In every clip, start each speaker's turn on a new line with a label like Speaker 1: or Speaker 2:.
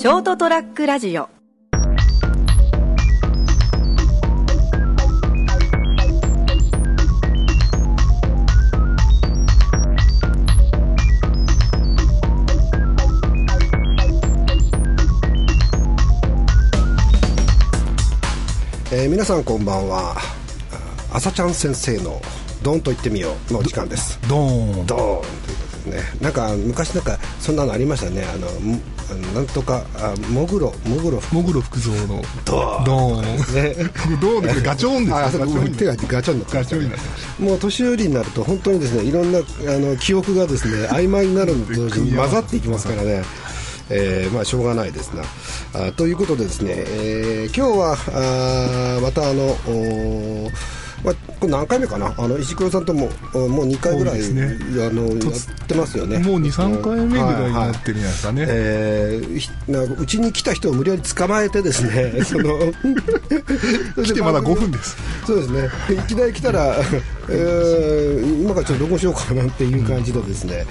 Speaker 1: ショートトラックラジオ。
Speaker 2: えー皆さんこんばんは。あ朝ちゃん先生の「ドンと言ってみよう」の時間です。
Speaker 3: ドーン。
Speaker 2: ドーンというですねなんか昔なんかそんなのありましたね。あのなんとかあもぐろもぐろ
Speaker 3: もぐろ福蔵の。
Speaker 2: ドーン。
Speaker 3: ドーン。
Speaker 2: ね。
Speaker 3: ドーンでこれガチョーンですよ。
Speaker 2: あ手がガチョン
Speaker 3: ガチョンになってま
Speaker 2: もう年寄りになると本当にですねいろんなあの記憶がですね曖昧になるのと同時に混ざっていきますからね。えーまあしょうがないですな。あということでですね、えー今日はあーまたあのおこれ何回目かな？あの石黒さんともおもう2回ぐらい、
Speaker 3: ね。
Speaker 2: あのやってますよね。
Speaker 3: もう23回目ぐらいになって
Speaker 2: る
Speaker 3: るんじゃないですかね、
Speaker 2: えーひなうちに来た人を無理やり捕まえてですね その
Speaker 3: 来てまだ5分です。
Speaker 2: そうですね。いきなり来たら、えー今からちょっと録音しようかなっていう感じでですね、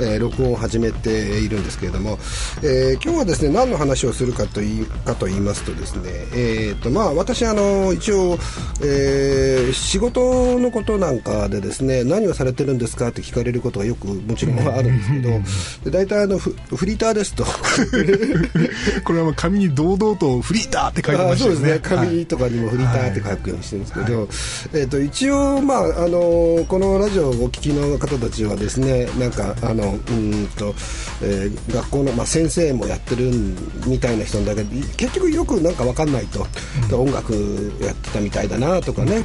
Speaker 2: えー録音を始めているんですけれども、えー今日はですね何の話をするかといいかと言いますとですね、えーとまあ、私あの一応、えー仕事のことなんかでですね何をされてるんですかって聞かれることがよくもちろんあるんですけどで大体あのフフリーターですと。
Speaker 3: これはもう紙に堂々とフリーターって書いてましたよね。
Speaker 2: あそうですね。紙とかにもフリーターって書くようにしてるんですけど、えー、と一応、まああのこのラジオをお聞きの方たちはですねなんかあのうーんと、えー学校の、まあ、先生もやってるみたいな人だけど結局よくなんか分かんないと、音楽やってたみたいだなとかね、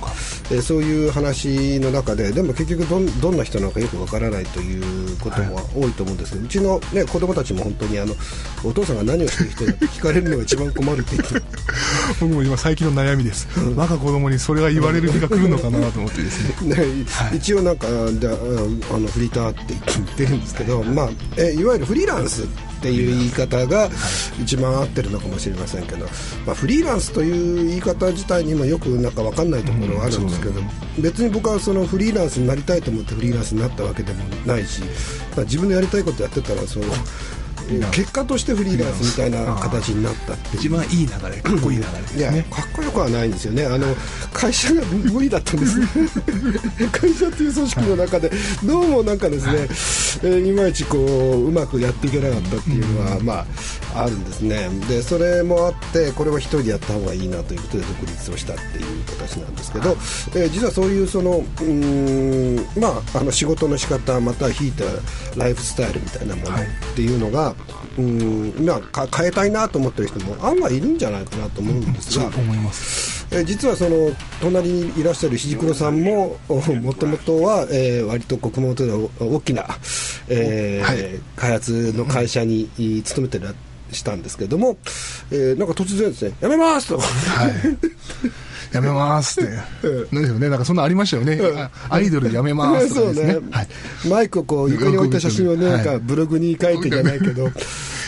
Speaker 2: えーそういう話の中ででも結局どんどんな人なのかよく分からないということも多いと思うんですけど、うちの、ね、子供たちも本当にあのお父さんが何をしてる人だって聞かれるのが一番困るって言って
Speaker 3: 僕も今最近の悩みです。我が子供にそれが言われる日が来るのかなと思ってですね
Speaker 2: ね一応なんかでああのフリーターって言ってるんですけど、まあ、えいわゆるフリーランスっていう言い方が一番合ってるのかもしれませんけど、まあ、フリーランスという言い方自体にもよくなんか分かんないところがあるんですけど、別に僕はそのフリーランスになりたいと思ってフリーランスになったわけでもないし、まあ、自分のやりたいことやってたらその結果としてフリーランスみたいな形になったって
Speaker 3: 一番いい流れかっこいい流れです
Speaker 2: いや
Speaker 3: ね
Speaker 2: かっこよくはないんですよね。あの会社が無理だったんです。会社という組織の中でどうもなんかですね、えーいまいちこううまくやっていけなかったっていうのは、まああるんですね。でそれもあってこれは一人でやった方がいいなということで独立をしたっていう形なんですけど、えー実はそういうそのうーんまああの仕事の仕方またはひいたライフスタイルみたいなものっていうのが、うーんまあか変えたいなと思ってる人も案外いるんじゃないかなと思うんですが、
Speaker 3: そう思います。
Speaker 2: えー実はその隣にいらっしゃるひじくろさんももともとは、えー割と国門では大きな、えー
Speaker 3: はい。
Speaker 2: 開発の会社にい勤めてらしたんですけれども、えーなんか突然ですね「やめます!」と。
Speaker 3: はい やめますって。なんでしょうね。なんかそんなありましたよね。あアイドルやめますと
Speaker 2: そうね
Speaker 3: かですね。はい。
Speaker 2: マイクをこう床に置いた写真をね、
Speaker 3: はい
Speaker 2: なんかブログに書いてじゃないけど、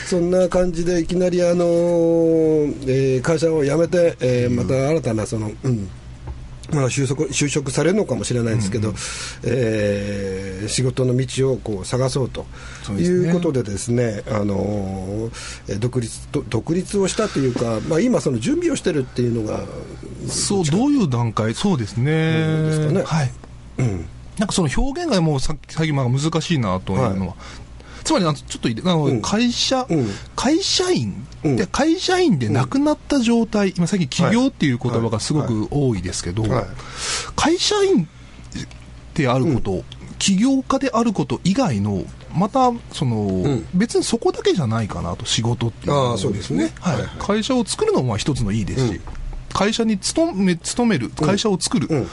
Speaker 2: そんな感じでいきなりあのーえー会社を辞めて、えーまた新たなその、うんまあ、就職就職されるのかもしれないですけど、えー仕事の道をこう探そうということでですね、あの独立と独立をしたというか、まあ、今その準備をしてるっていうのが、
Speaker 3: そう、どういう段階？そうですね。
Speaker 2: ですかね？
Speaker 3: はい。
Speaker 2: うん、
Speaker 3: なんかその表現がもうさ最近まあ難しいなというのは、つまりあのちょっとあの、
Speaker 2: うん。
Speaker 3: 会社、
Speaker 2: うん。
Speaker 3: 会社員、
Speaker 2: うん。
Speaker 3: で会社員で亡くなった状態、今最近起業っていう言葉がすごく多いですけど、
Speaker 2: はい。
Speaker 3: 会社員であること、起業家であること以外のまたその、
Speaker 2: ん。
Speaker 3: 別にそこだけじゃないかなと仕事っていうのは。
Speaker 2: そうですね。
Speaker 3: はい
Speaker 2: はい。はい。
Speaker 3: 会社を作るのもまあ一つのいいですし、
Speaker 2: うん
Speaker 3: 会社に勤め勤める会社を作る、
Speaker 2: うん。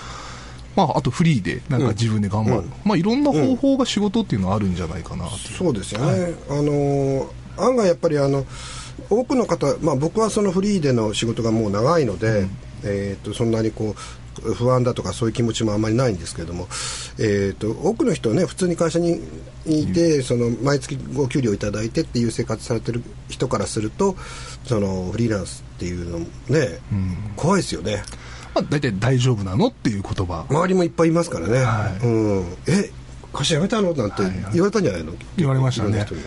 Speaker 3: まあ、あとフリーでなんか自分で頑張る、
Speaker 2: うん。
Speaker 3: まあ、いろんな方法が仕事っていうのはあるんじゃないかなと、
Speaker 2: そうですよね、あのー案外やっぱりあの多くの方、まあ、僕はそのフリーでの仕事がもう長いので、えー、とそんなにこう不安だとかそういう気持ちもあんまりないんですけれども、えー、と多くの人はね普通に会社にいて、その毎月お給料いただいてっていう生活されてる人からするとそのフリーランスっていうのもね、怖いですよね。
Speaker 3: まあ、大体大丈夫なのっていう言葉。
Speaker 2: 周りもいっぱいいますからね、
Speaker 3: はい。
Speaker 2: うん、え会社辞めたの？なんて
Speaker 3: はいはい。
Speaker 2: 言われたんじゃないの、
Speaker 3: 言われましたね。
Speaker 2: いろんな人に。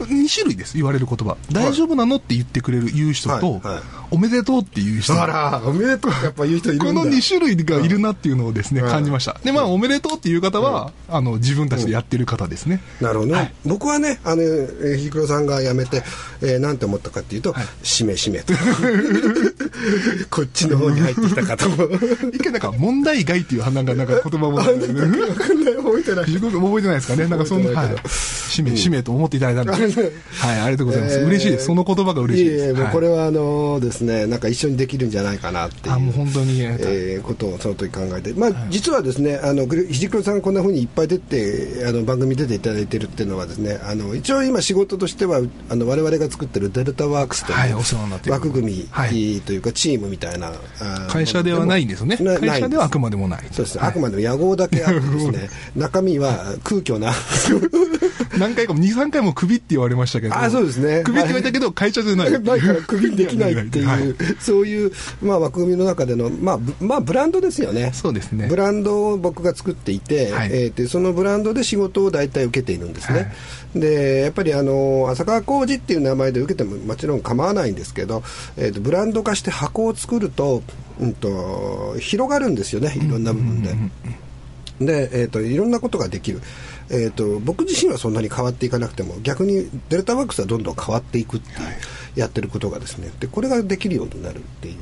Speaker 3: 2種類です言われる言葉。大丈夫なの？って言ってくれる言う人と、
Speaker 2: はいはい
Speaker 3: おめでとうっていう人。
Speaker 2: あらおめでとうやっぱ言う人いる
Speaker 3: この2種類がいるなっていうのをですね、
Speaker 2: うん。
Speaker 3: 感じました。でまあおめでとうっていう方は、あの自分たちでやってる方ですね、
Speaker 2: なるほどね、
Speaker 3: はい。
Speaker 2: 僕はねあのえーひくろさんが辞めて、えーなんて思ったかっていうと「しめしめ」と。こっちの方に入ってきた方も。
Speaker 3: 一回なんか問題外っていうなんかなんか言葉も、
Speaker 2: わかんない。覚えてない。
Speaker 3: 覚えてないですかね。なんかそんな、はい
Speaker 2: 覚えてないけど、
Speaker 3: 使命、使命と思っていただいたんで、はい、ありがとうございます。
Speaker 2: えー
Speaker 3: 嬉しいです。その言葉が嬉しいです。
Speaker 2: いえいえもう
Speaker 3: はい。
Speaker 2: これはあのですねなんか一緒にできるんじゃないかなっていう
Speaker 3: あ、もう本当に、
Speaker 2: えーことをその時考えて、まあ、実はですね、あのひじくろさんがこんなふうにいっぱい出て、あの番組に出ていただいてるっていうのはですね、あの一応今仕事としては、あの我々が作ってるデルタワークスという
Speaker 3: はい
Speaker 2: 枠組み
Speaker 3: はい。
Speaker 2: というかチームみたいな、
Speaker 3: 会社ではないんですよね。
Speaker 2: な
Speaker 3: 会社ではあくまでもない。
Speaker 2: そうです。ね、
Speaker 3: はい。
Speaker 2: あくまでも野号だけあってですね、中身は空虚な、
Speaker 3: 何回かも、2、3回もクビって言われましたけど。
Speaker 2: あそうですね。
Speaker 3: クビって言われたけど、会社じゃない。
Speaker 2: 前からクビにできないっていう、
Speaker 3: はい。
Speaker 2: そういう、まあ、枠組みの中での、まあぶまあ、ブランドですよね。
Speaker 3: そうですね。
Speaker 2: ブランドを僕が作っていて、
Speaker 3: はい。
Speaker 2: えーでそのブランドで仕事を大体受けているんですね。
Speaker 3: はい。
Speaker 2: でやっぱりあの浅川浩二っていう名前で受けてももちろん構わないんですけど、えーとブランド化して箱を作ると,、うん、と広がるんですよねいろんな部分で。で、えー、といろんなことができる、えー、と僕自身はそんなに変わっていかなくても逆にデルタワークスはどんどん変わっていくっていう、やってることがですねでこれができるようになるっていう、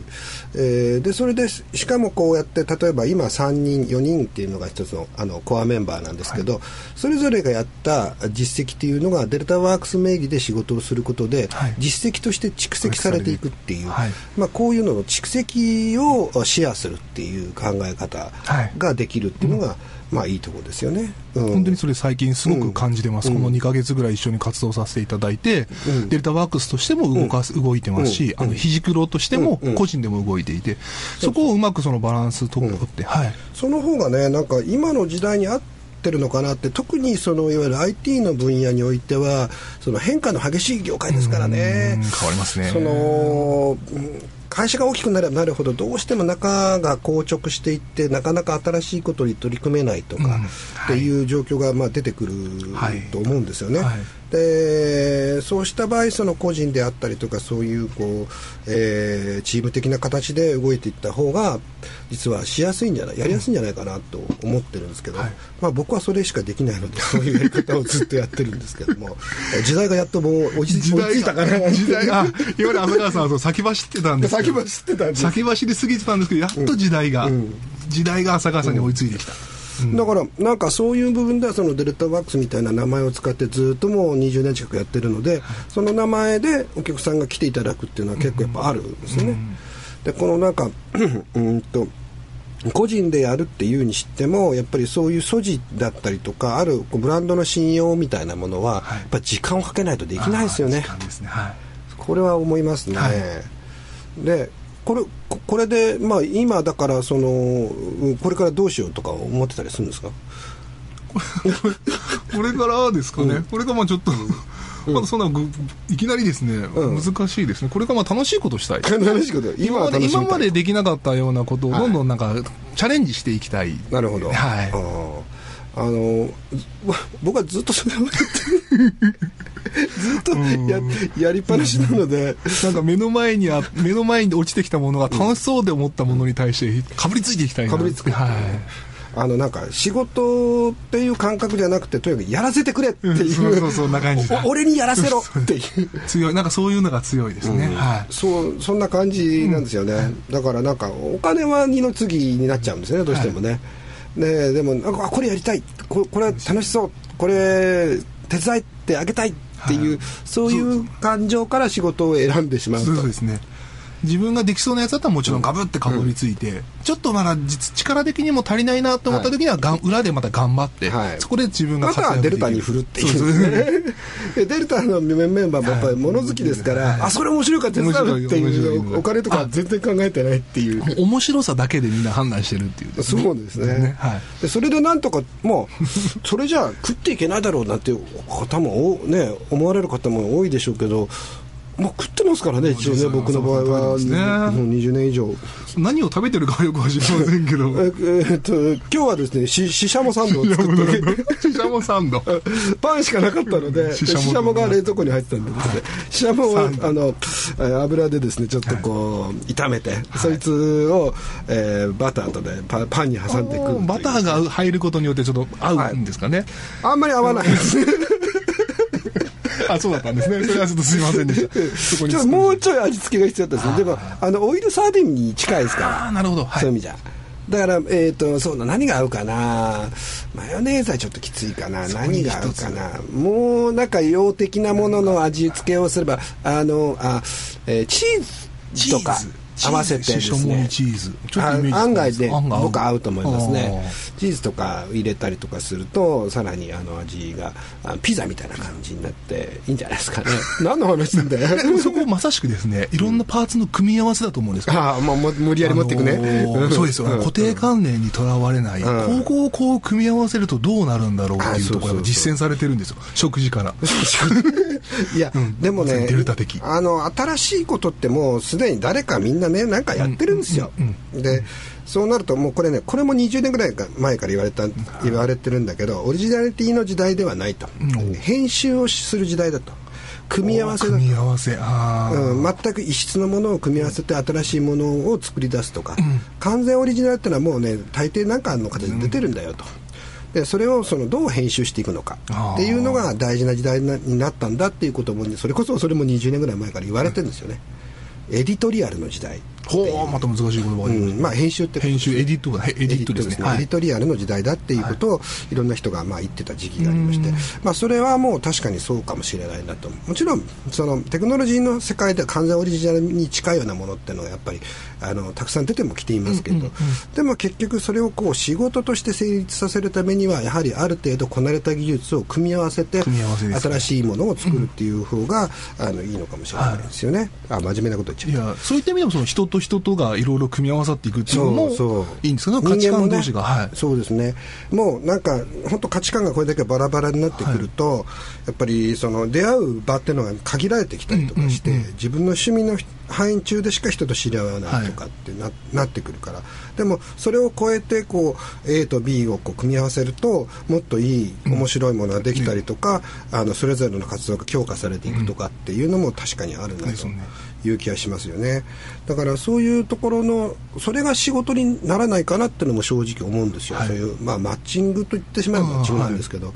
Speaker 2: えーでそれでししかもこうやって例えば今3人4人っていうのが一つのあのコアメンバーなんですけど、それぞれがやった実績っていうのがデルタワークス名義で仕事をすることで、
Speaker 3: はい。
Speaker 2: 実績として蓄積されていくっていう、
Speaker 3: はい。
Speaker 2: まあ、こういうのの蓄積をシェアするっていう考え方
Speaker 3: はい。
Speaker 2: ができるっていうのが、まあいいところですよね。うん。
Speaker 3: 本当にそれ最近すごく感じてます、
Speaker 2: うん。
Speaker 3: この2か月ぐらい一緒に活動させていただいて、
Speaker 2: うん。
Speaker 3: デルタワークスとしても動かす、動いてますし、
Speaker 2: うん。
Speaker 3: あのひじくろとしても
Speaker 2: うん。
Speaker 3: 個人でも動いていて、そこをうまくそのバランス取って、はい、
Speaker 2: その方がねなんか今の時代に合ってるのかなって特にそのいわゆる IT の分野においてはその変化の激しい業界ですからね。
Speaker 3: うん変わりますね。
Speaker 2: そのうん会社が大きくなればなるほどどうしても中が硬直していってなかなか新しいことに取り組めないとか、
Speaker 3: うん。はい。
Speaker 2: っていう状況がまあ出てくる
Speaker 3: はい。
Speaker 2: と思うんですよね。
Speaker 3: はい
Speaker 2: でそうした場合その個人であったりとかそういうこう、えーチーム的な形で動いていった方が実はしやすいんじゃないやりやすいんじゃないかなと思ってるんですけど、
Speaker 3: はい。
Speaker 2: まあ、僕はそれしかできないので そういうやり方をずっとやってるんですけども時代がやっともう追いつ追いたかな。
Speaker 3: 時代が、いわゆる浅川さんは先走ってたんですけど
Speaker 2: 先走ってたんです
Speaker 3: 先走りすぎてたんですけど、やっと時代が、
Speaker 2: うん。
Speaker 3: 時代が浅川さんに追いついてきた。
Speaker 2: だからなんかそういう部分ではそのデルタワークスみたいな名前を使ってずっともう20年近くやってるのでその名前でお客さんが来ていただくっていうのは結構やっぱあるんですよね。でこのなんか うんと個人でやるっていうにしてもやっぱりそういう素地だったりとかあるブランドの信用みたいなものは
Speaker 3: はい
Speaker 2: やっぱ時間をかけないとできないですよね
Speaker 3: ね。はい。
Speaker 2: これは思いますね。
Speaker 3: はい
Speaker 2: でこれここれで、まあ、今だからそのうんこれからどうしようとか思ってたりするんですか？
Speaker 3: これからですかね、これがまあちょっと、まだそんなぐいきなりですね、
Speaker 2: うん。
Speaker 3: 難しいですね、これからまあ楽しいことしたい、
Speaker 2: 楽しいこと。今
Speaker 3: 今まで今までできなかったようなことを
Speaker 2: はい。
Speaker 3: どんどんなんかチャレンジしていきたい、
Speaker 2: なるほど。
Speaker 3: はい。
Speaker 2: あのず僕はずっとそれをやって ずっとややりっぱなしなので、
Speaker 3: なんか目の前にあ目の前に落ちてきたものが楽しそうで思ったものに対してかぶりついていきたいな。
Speaker 2: かぶりつく。
Speaker 3: はい。
Speaker 2: あのなんか仕事っていう感覚じゃなくてとにかくやらせてくれっていう、
Speaker 3: そうそうそんな感じ
Speaker 2: 俺にやらせろっていう。
Speaker 3: 強い。なんかそういうのが強いですね、はい。
Speaker 2: そうそんな感じなんですよね、だからなんかお金は二の次になっちゃうんですねどうしてもね、ねでもなんかあこれやりたい。ここれ楽しそう。これ手伝ってあげたい。っていう、
Speaker 3: はい。
Speaker 2: そういう。感情から仕事を選んでしまうと。
Speaker 3: そうですね自分ができそうなやつだったらもちろんガブってかぶりついて、ちょっとまだ実力的にも足りないなと思った時にはがん、裏でまた頑張って、
Speaker 2: はい。
Speaker 3: そこで自分が
Speaker 2: またはデルタに振るっていう。ね でデルタのメンバーもやっぱり物好きですから、あそれ面白いから手伝うって
Speaker 3: いう
Speaker 2: お金とか全然考えてないっていう。
Speaker 3: 面白さだけでみんな判断してるっていうね、
Speaker 2: そうですね。
Speaker 3: ね。はい。
Speaker 2: でそれでなんとかもう それじゃあ食っていけないだろうなんていう方もおね思われる方も多いでしょうけどもう食ってますからね一応ね僕の場合は、ね、もう20年以上。
Speaker 3: 何を食べてるかはよくは知りませんけど。
Speaker 2: ええっと今日はですねしししゃもサンドを作って
Speaker 3: ししゃもサンド。
Speaker 2: パンしかなかったのでししゃも。が冷蔵庫に入ってたんでですねししゃもをあの油でですねちょっとこう炒めて、そいつを、えー、バターとねパパンに挟んでいく
Speaker 3: バターが入ることによってちょっと合うんですかね、
Speaker 2: あんまり合わないですね
Speaker 3: あそうだったんですね。それはちょっとすみませんでした。そこに
Speaker 2: ちょっともうちょい味付けが必要だったですね。でもあのオイルサーディンに近いですから。
Speaker 3: ああなるほど、はい。
Speaker 2: そういう意味じゃ。だから、えー、とそうだ何が合うかな。マヨネーズはちょっときついかな。何が合うかな。もうなんか洋的なものの味付けをすればあのあ、えーチーズとか合わせてですね。
Speaker 3: にチーズ。ちょっと
Speaker 2: あ
Speaker 3: イメージ
Speaker 2: 案外で僕合うと思いますね。
Speaker 3: あ
Speaker 2: チーズとか入れたりとかするとさらにあの味があピザみたいな感じになっていいんじゃないですかね。何の話なんだよ。
Speaker 3: そこまさしくですねいろんなパーツの組み合わせだと思うんですけど
Speaker 2: ああもうもう無理やり持っていくね、
Speaker 3: あのーそうですよ、
Speaker 2: ん。
Speaker 3: 固定観念にとらわれない、
Speaker 2: うん。
Speaker 3: ここをこう組み合わせるとどうなるんだろうっていうところが実践されてるんですよ。食事から。
Speaker 2: いや、
Speaker 3: うん。
Speaker 2: でもね。
Speaker 3: デルタ的。
Speaker 2: あの新しいことってもうすでに誰かみんなねなんかやってるんですよ、でそうなるともうこれねこれも20年ぐらい前から言われた言われてるんだけどオリジナリティの時代ではないと、
Speaker 3: ん
Speaker 2: 編集をする時代だと。組み合わせ
Speaker 3: 組み合わせ
Speaker 2: うん、全く異質のものを組み合わせて新しいものを作り出すとか、完全オリジナルってのはもうね大抵何かの形で出てるんだよと、でそれをそのどう編集していくのかっていうのが大事な時代なになったんだっていうこともそれこそそれも20年ぐらい前から言われてるんですよね、エディトリアルの時代。
Speaker 3: ほうまた難しい言葉ました
Speaker 2: うんまあ、編集って
Speaker 3: 編集エディットがエディットですね。はい。
Speaker 2: エディトリアルの時代だっていうことをい。ろんな人がまあ言ってた時期がありまして、まあ、それはもう確かにそうかもしれないなと。もちろんそのテクノロジーの世界で完全オリジナルに近いようなものっていうのがやっぱりあのたくさん出てもきていますけど、でも結局それをこう仕事として成立させるためにはやはりある程度こなれた技術を組み合わせて
Speaker 3: 組み合わせですね。
Speaker 2: 新しいものを作るっていう方が、あのいいのかもしれないですよね、あ真面目なこと言っちゃ
Speaker 3: いやそういった意味でもその人と人とがいろいろ組み合わさっていくっていうのもいいんですけど価値観同士が、はい。
Speaker 2: そうですね。もうなんか本当価値観がこれだけバラバラになってくると、やっぱりその出会う場っていうのが限られてきたりとかして、
Speaker 3: うんうんうん。
Speaker 2: 自分の趣味の範囲中でしか人と知り合わないとかってな,、なってくるから。でもそれを超えてこう A と B をこう組み合わせるともっといい面白いものができたりとか、あのそれぞれの活動が強化されていくとかっていうのも確かにあるなという気がしますよね。だからそういうところのそれが仕事にならないかなっていうのも正直思うんですよ、
Speaker 3: はい。
Speaker 2: そういう、まあ、マッチングと言ってしまえばマッチングなんですけど、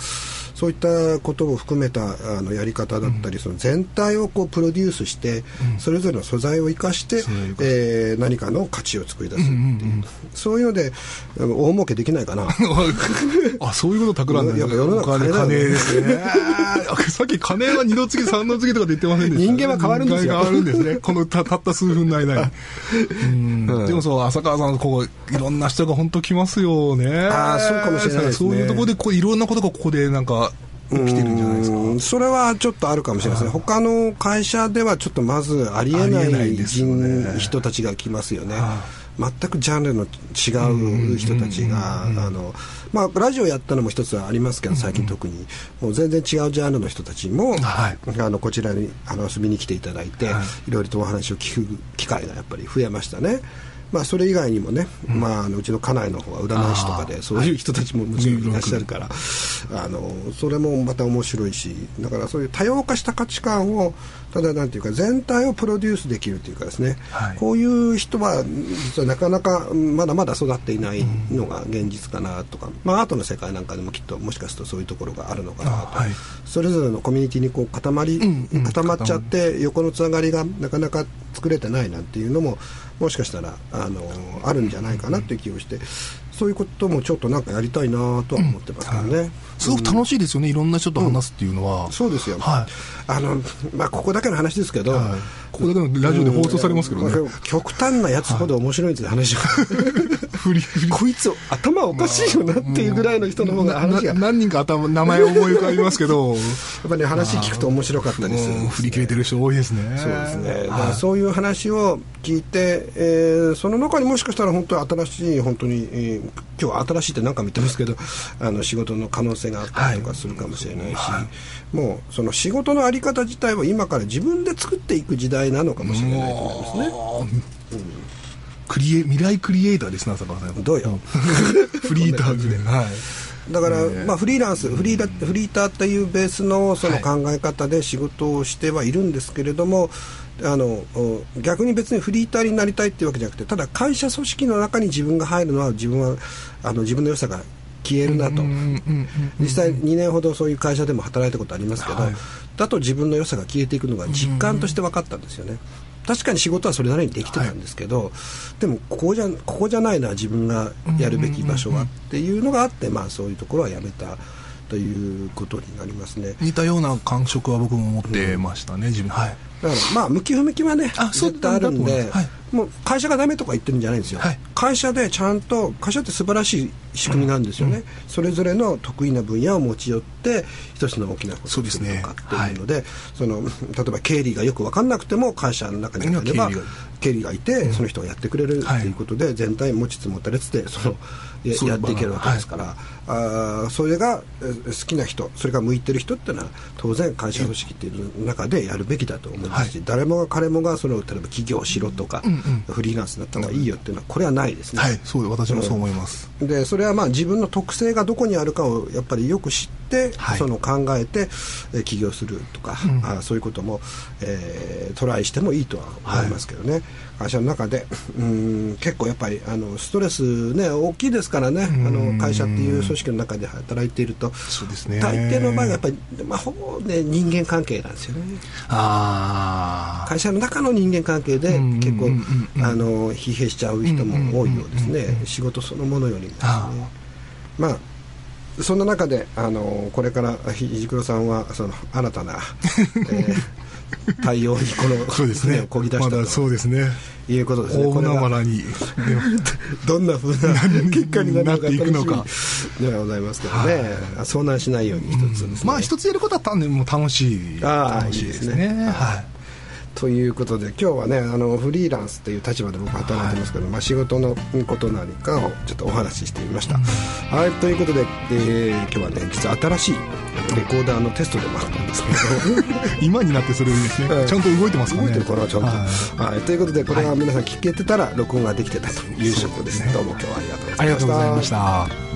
Speaker 2: そういったことを含めたあのやり方だったり、その全体をこうプロデュースして、それぞれの素材を生かして、えー何かの価値を作り出す。っていう,、そういうので大儲けできないかな。
Speaker 3: あそういうこと企んでる
Speaker 2: やっぱ世の中
Speaker 3: お金
Speaker 2: 金
Speaker 3: で。すねあさっき金は二度次三度次とかって言ってませんでした。
Speaker 2: 人間は変わるんですよ。
Speaker 3: 変わるんですね。このたたった数分の間に。うん。でもそう浅川さんここいろんな人が本当来ますよね。
Speaker 2: あーそうかもしれないね。
Speaker 3: そういうところでこういろんなことがここでなんかてるんじゃないですか？
Speaker 2: うんそれはちょっとあるかもしれないですね、他の会社ではちょっとまずありえな
Speaker 3: い
Speaker 2: 人人たちが来ますよね。
Speaker 3: は、
Speaker 2: 全くジャンルの違う人たちが、あのまあ、ラジオやったのも一つはありますけど、最近特に、もう全然違うジャンルの人たちも、
Speaker 3: はい。
Speaker 2: あのこちらにあの遊びに来ていただいて、
Speaker 3: はい。
Speaker 2: いろいろとお話を聞く機会がやっぱり増えましたね。まあ、それ以外にもね、まあ、あのうちの家内の方は占い師とか
Speaker 3: あ
Speaker 2: でそういう人たちももちろん。いらっしゃるから、あのそれもまた面白いしだからそういう多様化した価値観をただなんていうか全体をプロデュースできるというかですね、
Speaker 3: はい。
Speaker 2: こういう人は実はなかなかまだまだ育っていないのが現実かなとか、まあ、アートの世界なんかでもきっともしかするとそういうところがあるのかなと、
Speaker 3: あはい。
Speaker 2: それぞれのコミュニティにこう固まり、
Speaker 3: んうん。
Speaker 2: 固まっちゃって横のつながりがなかなか作れてないなんていうのももしかしたらあのあるんじゃないかなっていう気をしてそういうこともちょっとなんかやりたいなとは思ってますけどね。
Speaker 3: すごく楽しいですよね。いろんな人と話すっていうのは。
Speaker 2: そうですよ、
Speaker 3: はい。
Speaker 2: あのまあ、ここだけの話ですけど、
Speaker 3: はい。ここだけのラジオで放送されますけどね。
Speaker 2: うん極端なやつほど面白いんですよ、話が。こいつ頭おかしいよなっていうぐらいの人の方が話が、やっ
Speaker 3: な何人か頭名前思い浮かびますけど。
Speaker 2: ぱり話聞くと面白かったりするんです。
Speaker 3: うん振り切れてる人多いですね。
Speaker 2: そうですね、だから
Speaker 3: はい。
Speaker 2: そういう話を聞いて、えーその中にもしかしたら本当に新しい本当に、えー今日は新しいって何か見てますけど あの仕事の可能性があったりとかするかもしれないし、もうその仕事の在り方自体を今から自分で作っていく時代なのかもしれないと思いますね。
Speaker 3: もうクリエ未来クリエイターですね浅川さん。
Speaker 2: どうよ？
Speaker 3: フリーターズで。はい。
Speaker 2: だから、まあ、フリーランスフリーラフリーターっていうベースのその
Speaker 3: はい。
Speaker 2: 考え方で仕事をしてはいるんですけれども、あのお逆に別にフリーターになりたいっていうわけじゃなくてただ会社組織の中に自分が入るのは自分はあの自分の良さが消えるなと、
Speaker 3: うんうんうん
Speaker 2: 実際2年ほどそういう会社でも働いたことありますけど、
Speaker 3: はい。
Speaker 2: だと自分の良さが消えていくのが実感として分かったんですよね。確かに仕事はそれなりにできてたんですけど、でもここじゃここじゃないな自分がやるべき場所はっていうのがあって、まあ、そういうところはやめたということになりますね。
Speaker 3: 似たような感触は僕も持ってましたね、自分。はい。
Speaker 2: だからまあ向き不向きはね
Speaker 3: あそう
Speaker 2: 絶対あるんでもう会社がダメとか言ってるんじゃないんですよ、
Speaker 3: はい。
Speaker 2: 会社でちゃんと会社って素晴らしい仕組みなんですよね、それぞれの得意な分野を持ち寄って一つの大きなことをするとかっていうのでその例えば経理がよく分かんなくても会社の中に入れば
Speaker 3: 経理が
Speaker 2: いて、その人がやってくれるっていうことで、全体持ちつ持たれつでそのやっていけるわけですから、あーそれがえ好きな人それが向いてる人っていうのは当然会社組織っていう中でやるべきだと思いますし、誰もが彼もがその例えば起業しろとか、フリーランスになった方がいいよっていうのはこれはないですね。
Speaker 3: はい。そう私もそう思います、
Speaker 2: でそれはまあ自分の特性がどこにあるかをやっぱりよく知って、
Speaker 3: はい。
Speaker 2: その考えて、えー起業するとか、あそういうことも、えートライしてもいいとは思いますけどね、会社の中でうん結構やっぱりあのストレスね大きいですからねあの会社っていう組織の中で働いていると。
Speaker 3: そうですね。
Speaker 2: 大抵の場合はやっぱり、まあ、ほぼね人間関係なんですよね。
Speaker 3: ああ
Speaker 2: 会社の中の人間関係で
Speaker 3: うん
Speaker 2: 結構あの疲弊しちゃう人も多いようですね。仕事そのものよりもですね。
Speaker 3: あ
Speaker 2: まあそんな中であのこれからひじくろさんはその新たな、えー対応にこの
Speaker 3: そうですね。
Speaker 2: 船をこぎ出した
Speaker 3: まだそう
Speaker 2: と
Speaker 3: ですね。
Speaker 2: いうことですね。
Speaker 3: 大海原に。
Speaker 2: どんなふうな結果にな
Speaker 3: っていくのか
Speaker 2: ではございますけどね、遭難しないように一つですね、
Speaker 3: まあ一つやることは単にもう楽しい。楽しいです
Speaker 2: いいですね
Speaker 3: ね。はい
Speaker 2: ということで今日はねあのフリーランスという立場で僕働いてますけど、まあ、仕事のこと何かをちょっとお話ししてみました、はいということで、えー今日はね実は新しいレコーダーのテストでもあったんですけど。
Speaker 3: 今になってそれですね、
Speaker 2: うん。
Speaker 3: ちゃんと動いてますかね。
Speaker 2: 動いてるかなちゃんと、
Speaker 3: はい。
Speaker 2: はい、ということでこれは皆さん聞けてたら録音ができてたという証拠です、どうも今日はありがとうございました。
Speaker 3: ありがとうございました